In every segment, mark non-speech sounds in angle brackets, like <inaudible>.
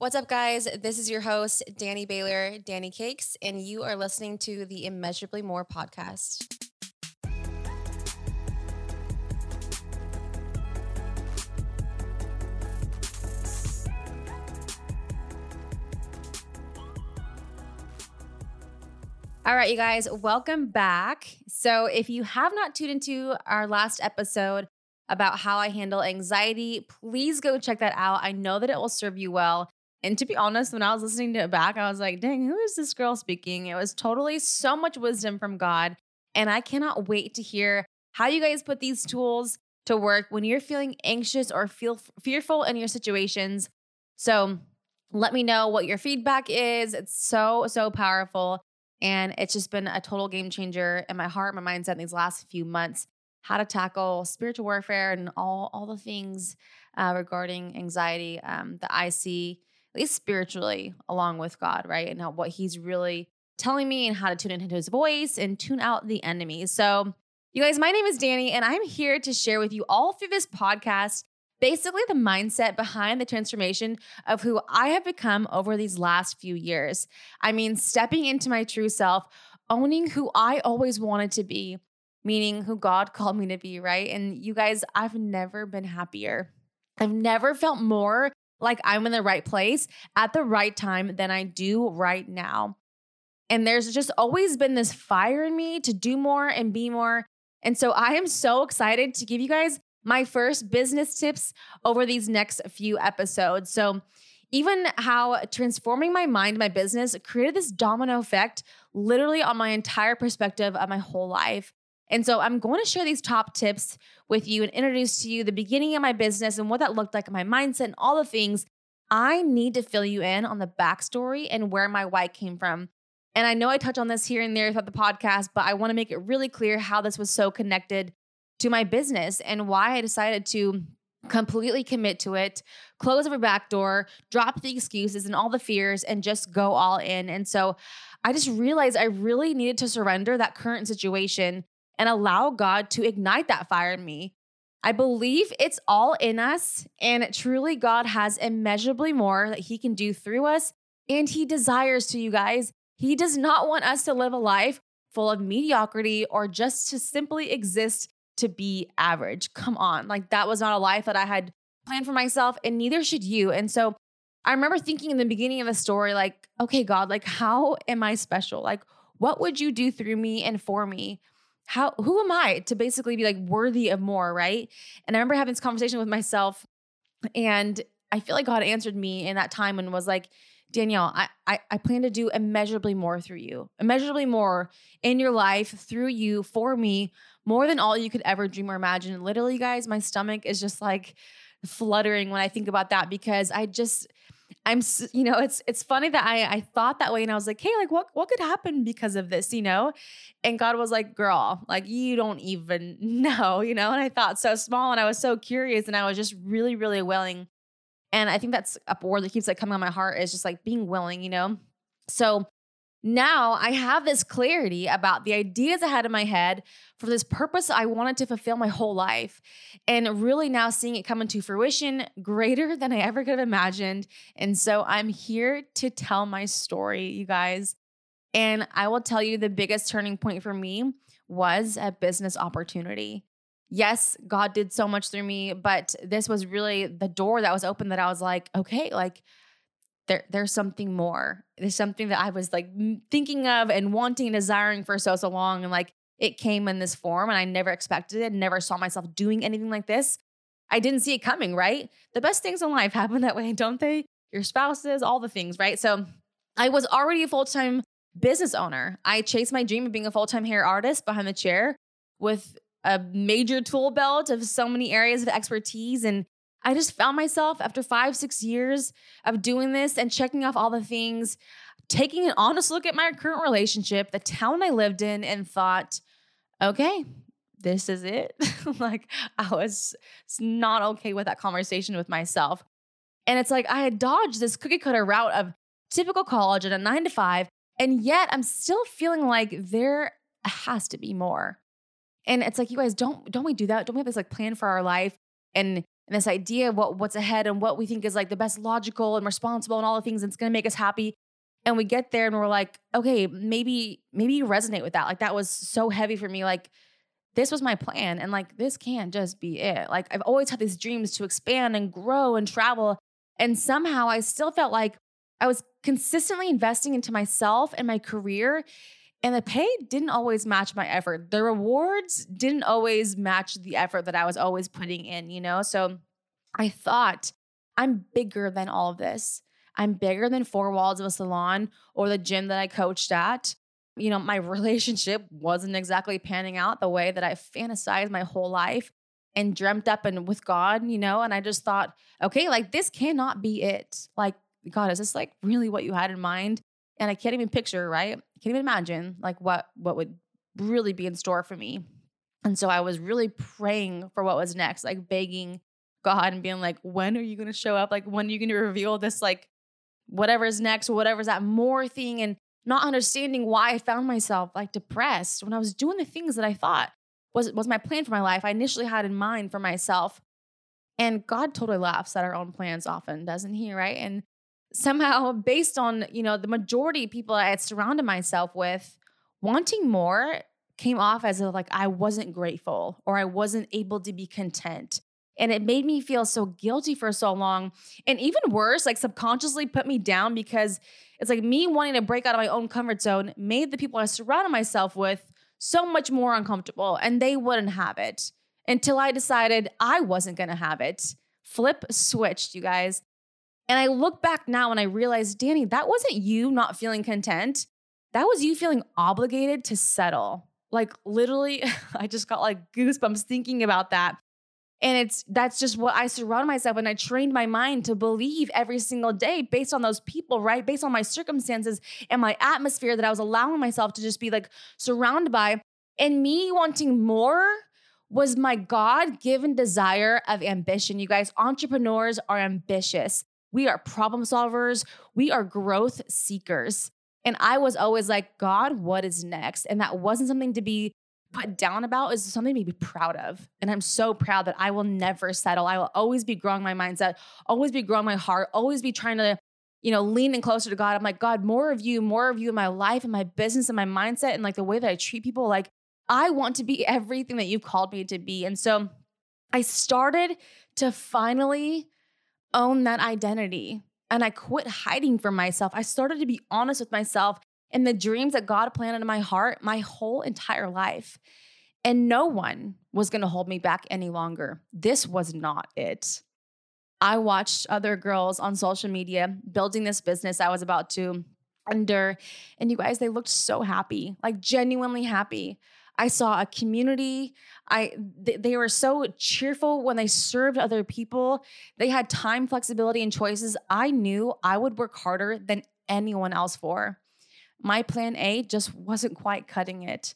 What's up, guys? This is your host, Danny Baylor, Danny Cakes, and you are listening to the Immeasurably More podcast. All right, you guys, welcome back. So, if you have not tuned into our last episode about how I handle anxiety, please go check that out. I know that it will serve you well. And to be honest, when I was listening to it back, I was like, dang, who is this girl speaking? It was totally so much wisdom from God. And I cannot wait to hear how you guys put these tools to work when you're feeling anxious or feel fearful in your situations. So let me know what your feedback is. It's so, so powerful. And it's just been a total game changer in my heart, my mindset in these last few months. How to tackle spiritual warfare and all all the things uh, regarding anxiety um, that I see at least spiritually, along with God, right? And how, what He's really telling me and how to tune into His voice and tune out the enemy. So, you guys, my name is Danny, and I'm here to share with you all through this podcast basically the mindset behind the transformation of who I have become over these last few years. I mean, stepping into my true self, owning who I always wanted to be, meaning who God called me to be, right? And you guys, I've never been happier. I've never felt more like I'm in the right place at the right time than I do right now. And there's just always been this fire in me to do more and be more. And so I am so excited to give you guys my first business tips over these next few episodes. So, even how transforming my mind, my business created this domino effect literally on my entire perspective of my whole life. And so I'm going to share these top tips with you and introduce to you the beginning of my business and what that looked like, in my mindset, and all the things. I need to fill you in on the backstory and where my why came from. And I know I touch on this here and there throughout the podcast, but I want to make it really clear how this was so connected to my business and why I decided to completely commit to it, close every back door, drop the excuses and all the fears, and just go all in. And so I just realized I really needed to surrender that current situation and allow God to ignite that fire in me. I believe it's all in us, and truly, God has immeasurably more that He can do through us, and He desires to, you guys. He does not want us to live a life full of mediocrity or just to simply exist to be average. Come on. Like, that was not a life that I had planned for myself, and neither should you. And so, I remember thinking in the beginning of the story, like, okay, God, like, how am I special? Like, what would you do through me and for me? How who am I to basically be like worthy of more, right? And I remember having this conversation with myself and I feel like God answered me in that time and was like, Danielle, I, I, I plan to do immeasurably more through you, immeasurably more in your life through you for me, more than all you could ever dream or imagine. Literally, guys, my stomach is just like fluttering when I think about that because I just I'm you know it's it's funny that I I thought that way and I was like hey like what what could happen because of this? You know? And God was like girl like you don't even <laughs> know you know? And I thought so small and I was so curious and I was just really really willing. And I think that's a word that keeps like coming on my heart is just like being willing you know? So now I have this clarity about the ideas I had in my head for this purpose I wanted to fulfill my whole life. And really now seeing it come into fruition greater <laughs> than I ever could have imagined. And so I'm here to tell my story, you guys. And I will tell you the biggest turning point for me was a business opportunity. Yes, God did so much through me, but this was really the door that was open that I was like, okay, like there there's something more. There's something that I was like thinking of and wanting and desiring for so so long and like it came in this form and I never expected it, never saw myself doing anything like this. I didn't see it coming, right? The best things in life <laughs> happen that way, don't they? Your spouses, all the things, right? So I was already a full-time business owner. I chased my dream of being a full-time hair artist behind the chair with a major tool belt of so many areas of expertise and I just found myself after five, six years of doing this and checking off all the things, taking an honest look at my current relationship, the town I lived in, and thought, okay, this is it. <laughs> like I was not okay with that conversation with myself. And it's like I had dodged this cookie cutter route of typical college and a nine to five. And yet I'm still feeling like there has to be more. And it's like, you guys, don't don't we do that? Don't we have this like plan for our life? And and this idea what, what's ahead and what we think is like the best logical and responsible and all the things that's going to make us happy. And we get there and we're like, okay, maybe, maybe you resonate with that. Like that was so heavy for me. Like this was my plan. And like, this can't just be it. Like I've always had these dreams to expand and grow and travel. And somehow I still felt like I was consistently investing into myself and my career. And the pay didn't always match my effort. The rewards didn't always match the effort that I was always putting in, you know? So I thought, I'm bigger than all of this. I'm bigger than four walls of a salon or the gym that I coached at. You know, my <laughs> relationship wasn't exactly panning out the way that I fantasized my whole life and dreamt up and with God, you know, and I just thought, okay, like this cannot be it. Like, God, is this like really what you had in mind? And I can't even picture, right? I can't even imagine like what what would really be in store for me. And so I was really praying for what was next, like begging God and being like, when are you gonna show up? Like, when are you gonna reveal this, like, whatever's next, whatever's that more thing? And not understanding why I found myself like depressed when I was doing the things that I thought was was my plan for my life. I initially had in mind for myself. And God totally laughs at our own plans often, doesn't he? Right. And somehow, based on, you know, the majority of people I had surrounded myself with, wanting more came off as if like I wasn't grateful or I wasn't able to be content. And it made me feel so guilty for so long. And even worse, like subconsciously put me down because it's like me wanting to break out of my own comfort zone made the people I surrounded myself with so much more uncomfortable and they wouldn't have it until I decided I wasn't going to have it. Flip switched, you guys. And I look back now and I realize, Danny, that wasn't you not feeling content. That was you feeling obligated to settle. Like literally, <laughs> I just got like goosebumps thinking about that. And it's that's just what I surround myself and I trained my mind to believe every single day based on those people, right? Based on my circumstances and my atmosphere that I was allowing myself to just be like surrounded by. And me wanting more was my God given desire of ambition. You guys, entrepreneurs are ambitious. We are problem solvers. We are growth seekers. And I was always like, God, what is next? And that wasn't something to be put down about is something to be proud of. And I'm so proud that I will never settle. I will always be growing my mindset, always be growing my heart, always be trying to, you know, lean in closer to God. I'm like, God, more of you, more of you in my life and my business and my mindset and like the way that I treat people. Like, I want to be <laughs> everything that you've called me to be. And so I started to finally own that identity and I quit hiding from myself. I started to be honest with myself and the dreams that God planted in my heart my whole entire life. And no one was going to hold me back any longer. This was not it. I watched other girls on social media building this business I was about to under. And you guys, they looked so happy, like genuinely happy. I saw a community. I they, were so cheerful when they served other people. They had time, flexibility, and choices. I knew I would work harder than anyone else for my plan A just wasn't quite cutting it.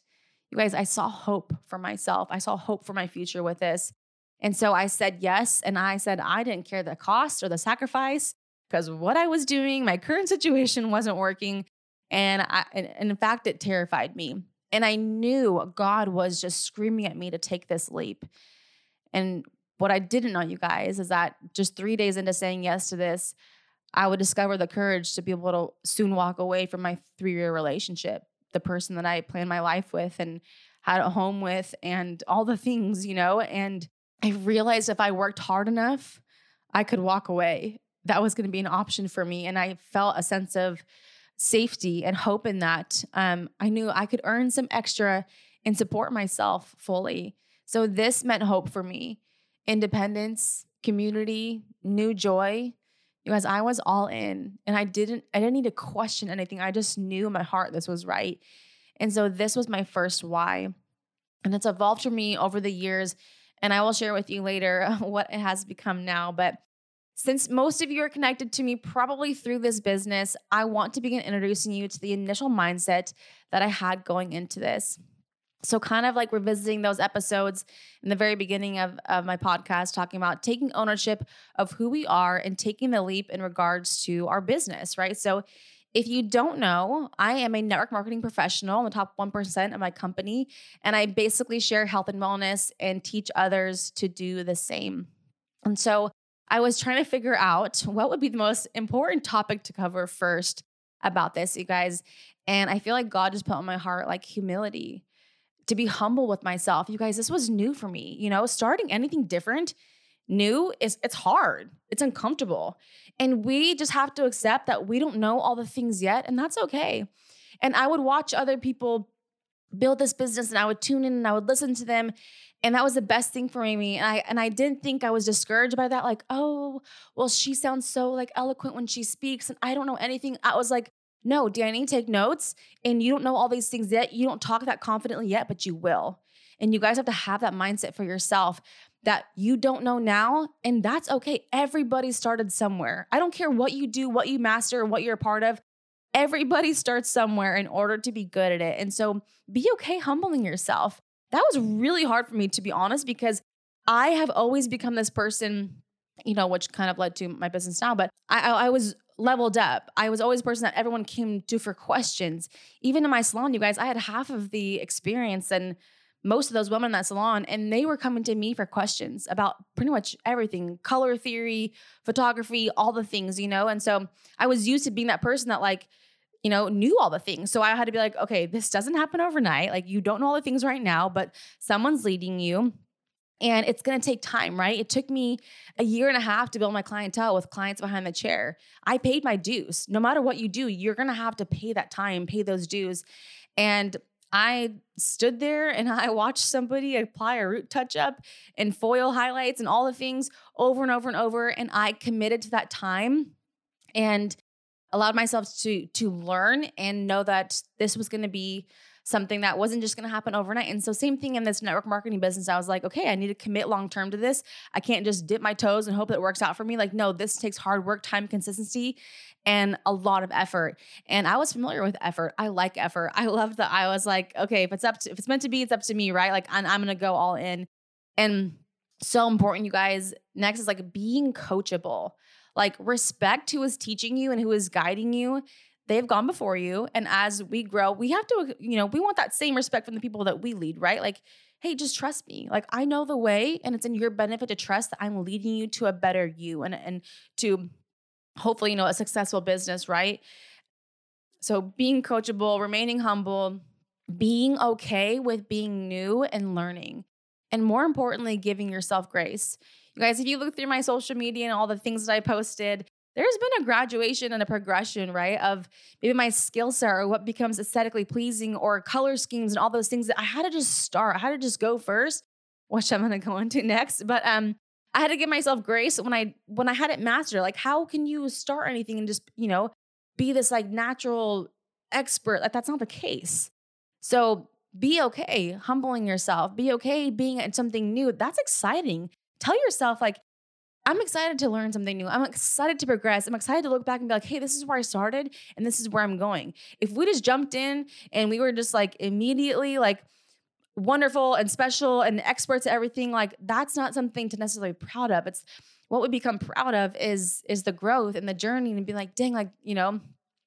You guys, I saw hope for myself. I saw hope for my future with this. And so I said yes. And I said I didn't care the cost or the sacrifice because what I was doing, my current situation wasn't working. And, I, and in fact, it terrified me. And I knew God was just screaming at me to take this leap. And what I didn't know, you guys, is that just three days into saying yes to this, I would discover the courage to be able to soon walk away from my three year relationship, the person that I planned my life with and had a home with, and all the things, you know. And I realized if I worked hard enough, I could walk away. That was going to be an option for me. And I felt a sense of safety and hope in that. Um, I knew I could earn some extra and support myself fully. So this meant hope for me independence, community, new joy. You guys, I was all in and I didn't I didn't need to question anything. I just knew in my heart this was right. And so this was my first why. And it's evolved for me over the years and I will share with you later <laughs> what it has become now, but since most of you are connected to me probably through this business, I want to begin introducing you to the initial mindset that I had going into this. So, kind of like revisiting those episodes in the very beginning of, of my podcast, talking about taking ownership of who we are and taking the leap in regards to our business, right? So, if you don't know, I am a network marketing professional in the top 1% of my company, and I basically share health and wellness and teach others to do the same. And so I was trying to figure out what would be the most important topic to cover first about this, you guys. And I feel like God just put on my heart like humility to be humble with myself. You guys, this was new for me. You know, starting anything different, new is it's hard. It's uncomfortable. And we just have to accept that we don't know all the things yet, and that's okay. And I would watch other people build this business and I would tune in and I would listen to them and that was the best thing for me and i and i didn't think i was discouraged by that like oh well she sounds so like eloquent when she speaks and i don't know anything. I was like no danny take notes and you don't know all these things yet you don't talk that confidently yet but you will and you guys have to have that mindset for yourself that you don't know now and that's okay everybody started somewhere i don't care what you do what you master what you're a part of everybody starts somewhere in order to be good at it and so be okay humbling yourself that was really hard for me to be honest because I have always become this person, you know, which kind of led to my business now, but I, I, I was leveled up. I was always a person that everyone came to for questions. Even in my salon, you guys, I had half of the experience and most of those women in that salon, and they were coming to me for questions about pretty much everything color theory, photography, all the things, you know? And so I was used to being that person that, like, you know, knew all the things. So I had to be like, okay, this doesn't happen overnight. Like, you don't know all the things right now, but someone's leading you. And it's gonna take time, right? It took me a year and a half to build my clientele with clients behind the chair. I paid my dues. No matter what you do, you're gonna have to pay that time, pay those dues. And I stood there and <laughs> I watched somebody apply a root touch up and foil highlights and all the things over and over and over. And I committed to that time. And allowed myself to to learn and know that this was going to be something that wasn't just going to happen overnight. And so same thing in this network marketing business. I was like, okay, I need to commit long term to this. I can't just dip my toes and hope it works out for me. Like no, this takes hard work, time, consistency, and a lot of effort. And I was familiar with effort. I like effort. I love that I was like, okay, if it's up to if it's meant to be, it's up to me, right? Like I'm, I'm going to go all in. And so important you guys. Next is like being coachable. Like respect who is teaching you and who is guiding you. They've gone before you. And as we grow, we have to, you know, we want that same respect from the people that we lead, right? Like, hey, just trust me. Like I know the way, and it's in your benefit to trust that I'm leading you to a better you and and to hopefully, you know, a successful business, right? So being coachable, remaining humble, being okay with being new and learning. And more importantly, giving yourself grace. You guys, if you look through my social media and all the things that I posted, there's been a graduation and a progression, right? Of maybe my skill set or what becomes aesthetically pleasing or color schemes and all those things that I had to just start. I had to just go first, which I'm gonna go into next. But um, I had to give myself grace when I when I had it mastered. Like, how can you start anything and just, you know, be this like natural expert? Like that's not the case. So be okay humbling yourself. Be okay being at something new. That's exciting tell yourself, like, I'm excited to learn something new. I'm excited to progress. I'm excited to look back and be like, hey, this is where I started and this is where I'm going. If we just jumped in and we were just like immediately like wonderful and special and experts at everything, like that's not something to necessarily be proud of. It's what we become proud of is is the growth and the journey and be like, dang, like, you know,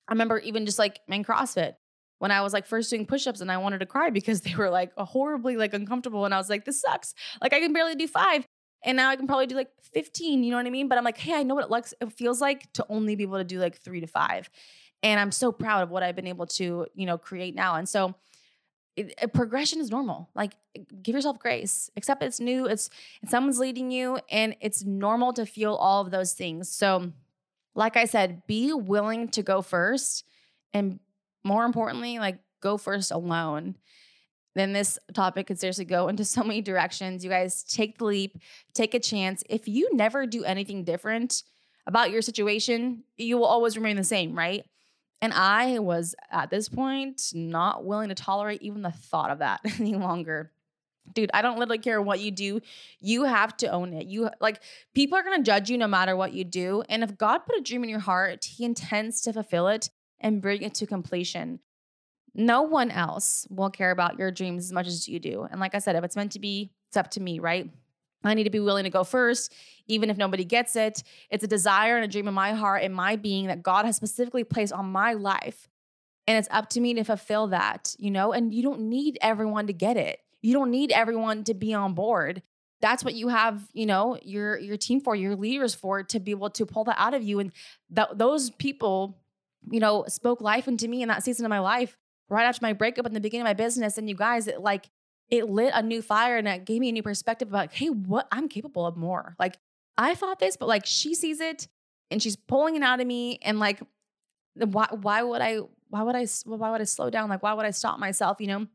I remember even just like in CrossFit when I was like first doing push-ups and I wanted to cry because they were like horribly like uncomfortable and I was like this sucks. Like I can barely do 5 and now I can probably do like 15, you know what I mean? But I'm like, hey, I know what it looks it feels like to only be able to do like 3 to 5. And I'm so proud of what I've been able to, you know, create now. And so it, it, progression is normal. Like give yourself grace. Accept it's new, it's, it's someone's leading you and it's normal to feel all of those things. So like I said, be willing to go first and more importantly, like go first alone then this topic could seriously go into so many directions. You guys take the leap, take a chance. If you never do anything different about your situation, you will always remain the same, right? And I was at this point not willing to tolerate even the thought of that <laughs> any longer. Dude, I don't literally care what you do. You have to own it. You like people are going to judge you no matter what you do. And if God put a dream in your heart, he intends to fulfill it and bring it to completion no one else will care about your dreams as much as you do. And like I said, if it's meant to be, it's up to me, right? I need to be willing to go first, even if nobody gets it. It's a desire and a dream in my heart and my being that God has specifically placed on my life. And it's up to me to fulfill that, you know? And you don't need everyone to get it. You don't need everyone to be on board. that's what you have, you know, your your team for, your leaders for to be able to pull that out of you. And th- those people, you know, spoke life into me in that season of my life right after my breakup in the beginning of my business. And you guys, it like it lit a new fire and it gave me a new perspective about, hey, what I'm capable of more. Like I thought this, but like she sees it and she's pulling it out of me. And like, why why would I why would I why would I slow down? Like, why would I stop myself? You know?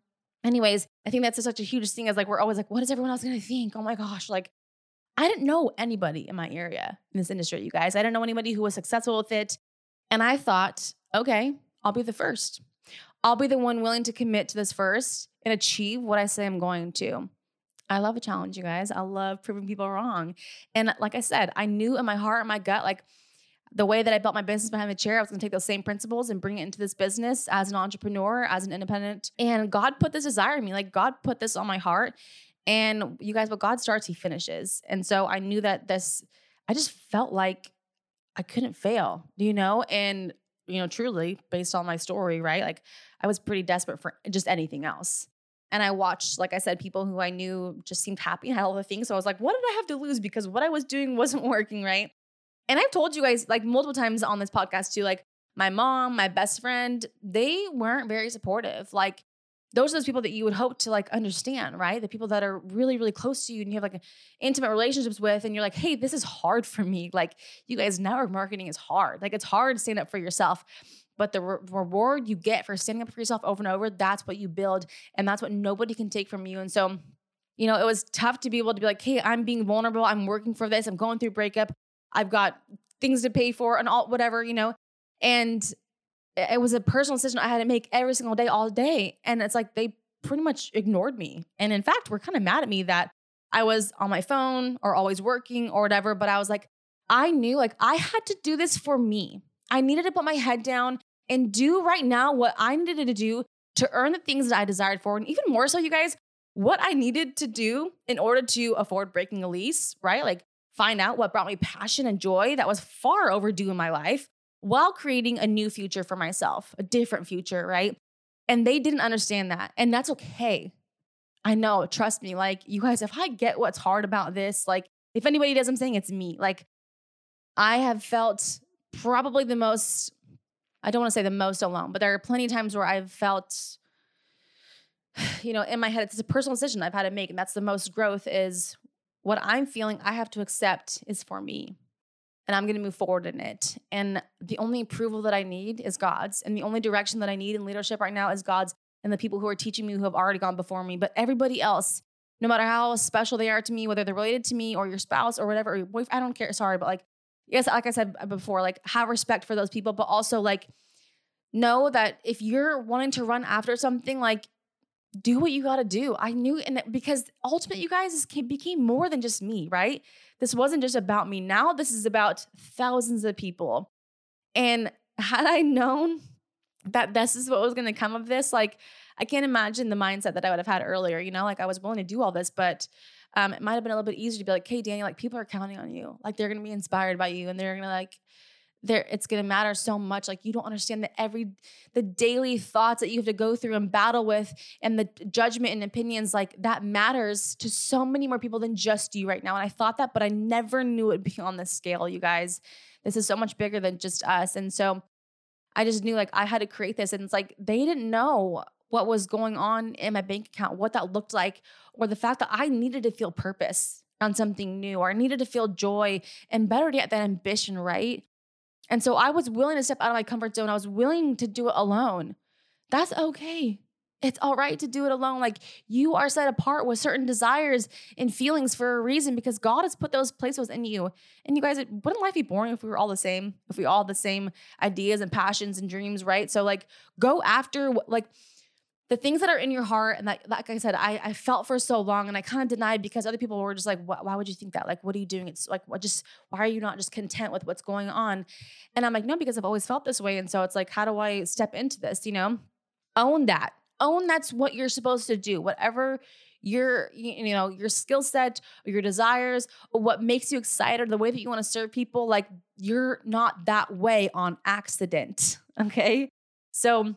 Anyways, I think that's such a huge thing is like we're always like, what is everyone else gonna think? Oh my gosh, like I didn't know anybody in my area in this industry, you guys. I didn't know anybody who was successful with it. And I thought, okay, I'll be the first. I'll be the one willing to commit to this first and achieve what I say I'm going to. I love a challenge, you guys. I love proving people wrong. And like I said, I knew in my heart and my gut, like the way that I built my business behind the chair, I was going to take those same principles and bring it into this business as an entrepreneur, as an independent. And God put this desire in me. Like God put this on my heart. And you guys, what God starts, He finishes. And so I knew that this, I just felt like I couldn't fail, you know? And, you know, truly based on my story, right? Like I was pretty desperate for just anything else. And I watched, like I said, people who I knew just seemed happy and had all the things. So I was like, what did I have to lose? Because what I was doing <laughs> wasn't working, right? And I've told you guys like multiple times on this podcast too, like my mom, my best friend, they weren't very supportive. Like those are those people that you would hope to like understand, right? The people that are really, really close to you and you have like intimate relationships with, and you're like, hey, this is hard for me. Like, you guys, network marketing is hard. Like, it's hard to stand up for yourself. But the re- reward you get for standing up for yourself over and over, that's what you build. And that's what nobody can take from you. And so, you know, it was tough to be able to be like, hey, I'm being vulnerable. I'm working for this. I'm going through breakup. I've got things to pay for and all whatever, you know. And it was a personal decision I had to make every single day, all day. And it's like they pretty much ignored me. And in fact, were kind of mad at me that I was on my phone or always working or whatever. But I was like, I knew like I had to do this for me. I needed to put my head down and do right now what I needed to do to earn the things that I desired for. And even more so, you guys, what I needed to do in order to afford breaking a lease, right? Like find out what brought me passion and joy that was far overdue in my life while creating a new future for myself, a different future, right? And they didn't understand that. And that's okay. I know, trust me. Like, you guys, if I get what's hard about this, like, if anybody does, I'm saying it's me. Like, I have felt probably the most, I don't want to say the most alone, but there are plenty of times where I've felt, you know, in my head, it's a personal decision I've had to make. And that's the most growth is what I'm feeling I have to accept is for me. And I'm going to move forward in it. And the only approval that I need is God's. And the only direction that I need in leadership right now is God's and the people who are teaching me who have already gone before me. But everybody else, no matter how special they are to me, whether they're related to me or your spouse or whatever, or your boyfriend, I don't care. Sorry, but like, yes, like I said before, like have respect for those people, but also like know that if you're wanting to run after something, like do what you got to do. I knew, and because ultimately, you guys became more than just me, right? This wasn't just about me. Now, this is about thousands of people. And had I known that this is what was going to come of this, like, I can't imagine the mindset that I would have had earlier. You know, like I was willing to do all this, but um, it might have been a little bit easier to be like, hey, Daniel, like people are counting on you. Like they're going to be inspired by you and they're going to like, there it's going to matter so much. Like you don't understand that every the daily thoughts that you have to go through and battle with and the judgment and opinions like that matters to so many more people than just you right now. And i thought that but i never knew it <laughs> would be on this scale you guys. This is so much bigger than just us. And so i just knew like i had to create this. And it's like they didn't know what was going on in my bank account what that looked like or the fact that i needed to feel purpose on something new or I needed to feel joy and better yet that ambition right and so I was willing to step out of my comfort zone. I was willing to do it alone. That's okay. It's all right to do it alone. Like you are set apart with certain desires and feelings for a reason because God has put those places in you. And you guys, wouldn't life be boring if we were all the same? If we all the same ideas and passions and dreams, right? So like go after like the things that are in your heart and that, like i said i, I felt for so long and i kind of denied because other people were just like why would you think that? Like what are you doing? It's like what just why are you not just content with what's going on? And i'm like no because i've always felt this way. And so it's like how do i step into this you know? Own that. Own that's what you're supposed to do. Whatever your you know your skill set or your desires or what makes you excited the way that you want to serve people like you're not that way on accident <laughs> okay? So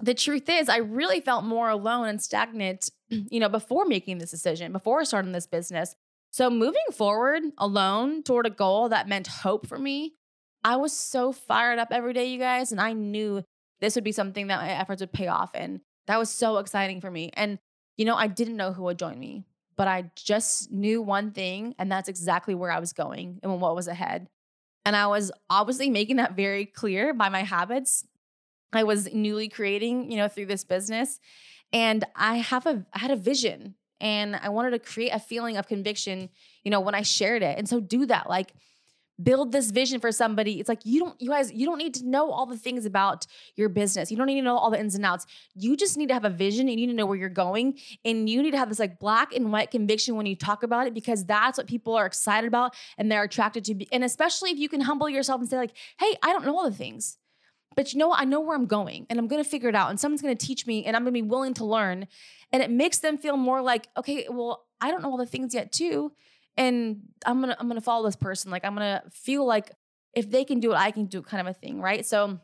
the truth is, I really felt more alone and stagnant, <clears throat> you know, before making this decision, before starting this business. So, moving forward alone toward a goal that meant hope for me, I was so fired up every day, you guys. And I knew this would be something that my efforts would pay off in. That was so exciting for me. And, you know, I didn't know who would join me, but I just knew one thing, and that's exactly where I was going and what was ahead. And I was obviously making that very clear by my habits. I was newly creating, you know, through this business. And I have a I had a vision and I wanted to create a feeling of conviction, you know, when I shared it. And so do that. Like build this vision for somebody. It's like you don't you guys you don't need to know all the things about your business. You don't need to know all the ins and outs. You just need to have a vision. And you need to know where you're going and you need to have this like black and white conviction when you talk about it because that's what people are excited about and they're attracted to. And especially if you can humble yourself and say like, "Hey, I don't know all the things." But you know what? I know where I'm going and I'm going to figure it out and someone's going to teach me and I'm going to be willing to learn. And it makes them feel more like, okay, well, I don't know all the things yet too and I'm gonna I'm gonna follow this person. Like I'm gonna feel like if they can do it, I can do it, kind of a thing, right? So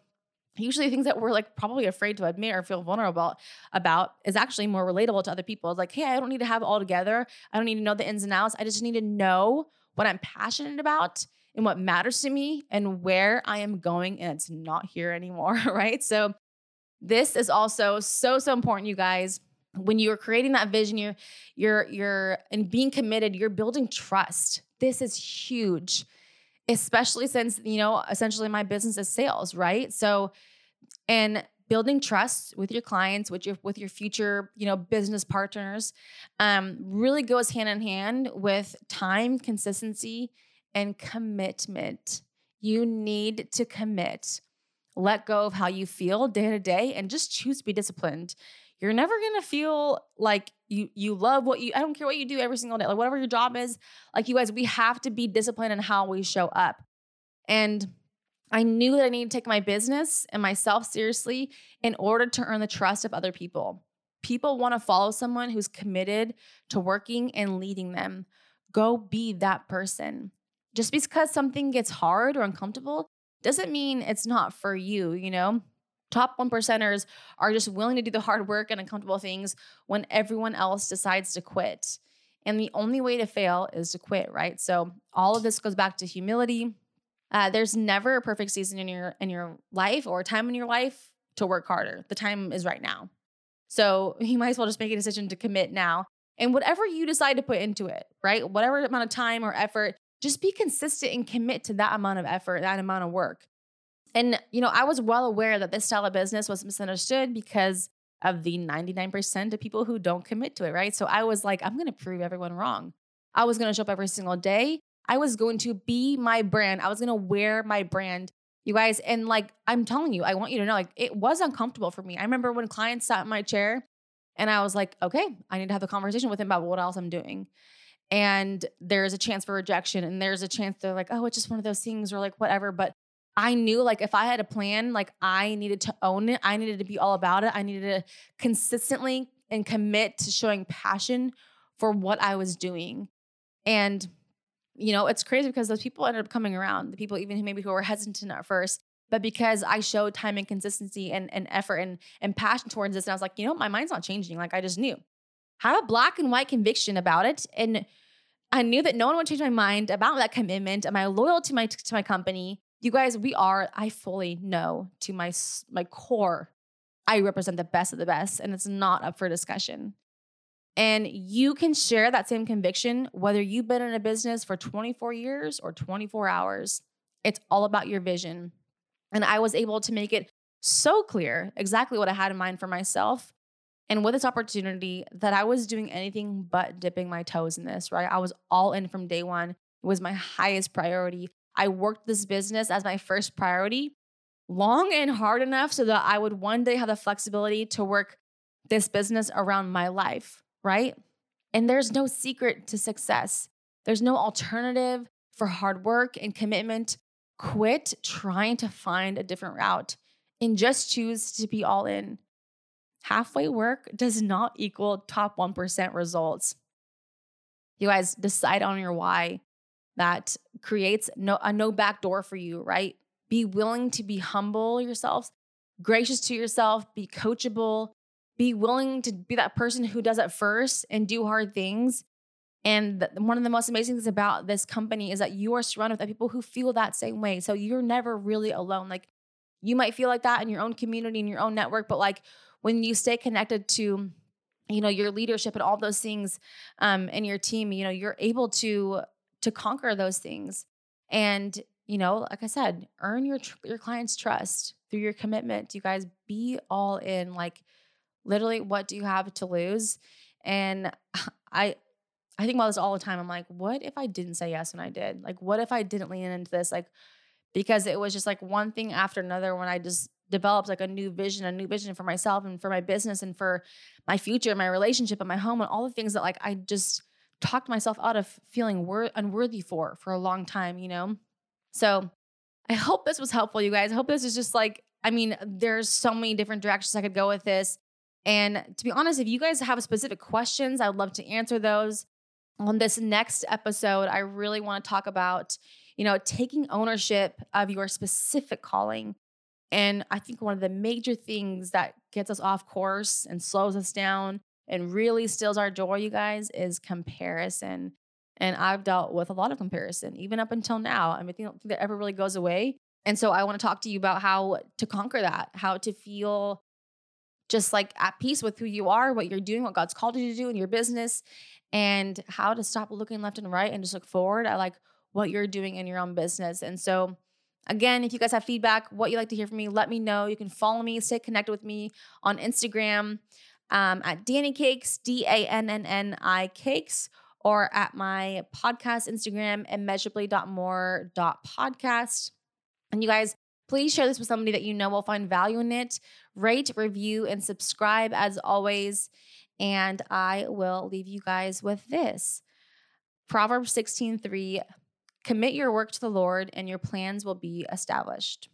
usually things that we're like probably afraid to admit or feel vulnerable about is actually more relatable to other people. It's like, hey, I don't need to have it all together. I don't need to know the ins and outs. I just need to know what I'm passionate about and what matters to me and where I am going, and it's not here anymore, <laughs> right? So this is also so so important, you guys. When you're creating that vision you're you're you're and being committed you're building trust. This is huge especially since you know essentially my business is sales right? So and building trust with your clients with your with your future you know business partners um, really goes hand in hand with time consistency and commitment you need to commit let go of how you feel day to day and just choose to be disciplined you're never gonna feel like you you love what you I don't care what you do every single day, like whatever your job is. Like you guys, we have to be disciplined in how we show up. And I knew that I needed to take my business and myself seriously in order to earn the trust of other people. People want to follow someone who's committed to working and leading them. Go be that person. Just because something gets hard or uncomfortable doesn't mean it's not for you, you know? Top one percenters are just willing to do the hard work and uncomfortable things when everyone else decides to quit. And the only way to fail is to quit, right? So all of this goes back to humility. Uh, there's never a perfect season in your in your life or a time in your life to work harder. The time is right now. So <laughs> you might as well just make a decision to commit now. And whatever you decide to put into it, right? Whatever amount of time or effort, just be consistent and commit to that amount of effort, that amount of work. And, you know, I was well aware that this style of business was misunderstood because of the 99% of people who don't commit to it, right? So I was like, I'm going to prove everyone wrong. I was going to show up every single day. I was going to be my brand. I was going to wear my brand. You guys, and like I'm telling you, I want you to know, like it was uncomfortable for me. I remember when clients sat in my chair and I was like, okay, I need to have a conversation with him about what else I'm doing. And there's a chance for rejection, and there's a chance they're like, oh, it's just one of those things, or like whatever. But I knew like if I had a plan, like I needed to own it. I needed to be all about it. I needed to consistently and commit to showing passion for what I was doing. And you know, it's crazy because those people ended up coming around. The people even who maybe who were hesitant at first, but because I showed time and consistency and, and effort and and passion towards this, and I was like, you know, my mind's not changing. Like I just knew. Have a black and white conviction about it. And I knew that no one would change my mind about that commitment and my loyalty to my to my company you guys, we are, I fully know to my, my core, I represent the best of the best, and it's not up for discussion. And you can share that same conviction whether you've been in a business for 24 years or 24 hours. It's all about your vision. And I was able to make it so clear exactly what I had in mind for myself. And with this opportunity, that I was doing anything but dipping my toes in this, right? I was all in from day one. It was my highest priority. I worked this business as my first priority long and hard enough so that I would one day have the flexibility to work this business around my life, right? And there's no secret to success. There's no alternative for hard work and commitment. Quit trying to find a different route and just choose to be all in. Halfway work does not equal top 1% results. You guys decide on your why that creates no a no back door for you, right? Be willing to be humble yourselves, gracious to yourself, be coachable, be willing to be that person who does it first and do hard things. And the, one of the most amazing things about this company is that you are surrounded with people who feel that same way. So you're never really alone. Like you might feel like that in your own community, in your own network, but like when you stay connected to, you know, your leadership and all those things um, and your team, you know, you're able to to conquer those things. And you know, like I said, earn your your clients' trust through your commitment. You guys be all in. Like, literally, what do you have to lose? And <laughs> I I think about this all the time. I'm like, what if I didn't say yes when I did? Like, what if I didn't lean into this? Like, because it was just like one thing after another when I just developed like a new vision, a new vision for myself and for my business and for my future, and my relationship and my home and all the things that like I just talked myself out of feeling wor- unworthy for for a long time, you know? So I hope this was helpful, you guys. I hope this is just like, I mean, there's so many different directions I could go with this. And to be honest, if you guys have specific questions, I would love to answer those on this next episode, I really want to talk about, you know, taking ownership of your specific calling. And I think one of the major things that gets us off course and slows us down and really steals our joy, you guys, is comparison. And I've dealt with a lot of comparison, even up until now. I mean, I don't think that ever really goes away. And so I want to talk to you about how to conquer that, how to feel just like at peace with who you are, what you're doing, what God's called you to do in your business, and how to stop looking left and right and just look forward at like what you're doing in your own business. And so, again, if you guys have feedback, what you'd like to hear from me, let me know. You can follow me, stay connected with me on Instagram um, at Danny Cakes, D A N N N I Cakes, or at my podcast Instagram, immeasurably.more.podcast. And you guys, please share this with somebody that you know will find value in it. Rate, review, and subscribe as always. And I will leave you guys with this. Proverbs 16:3 Commit your work to the Lord and your plans will be established.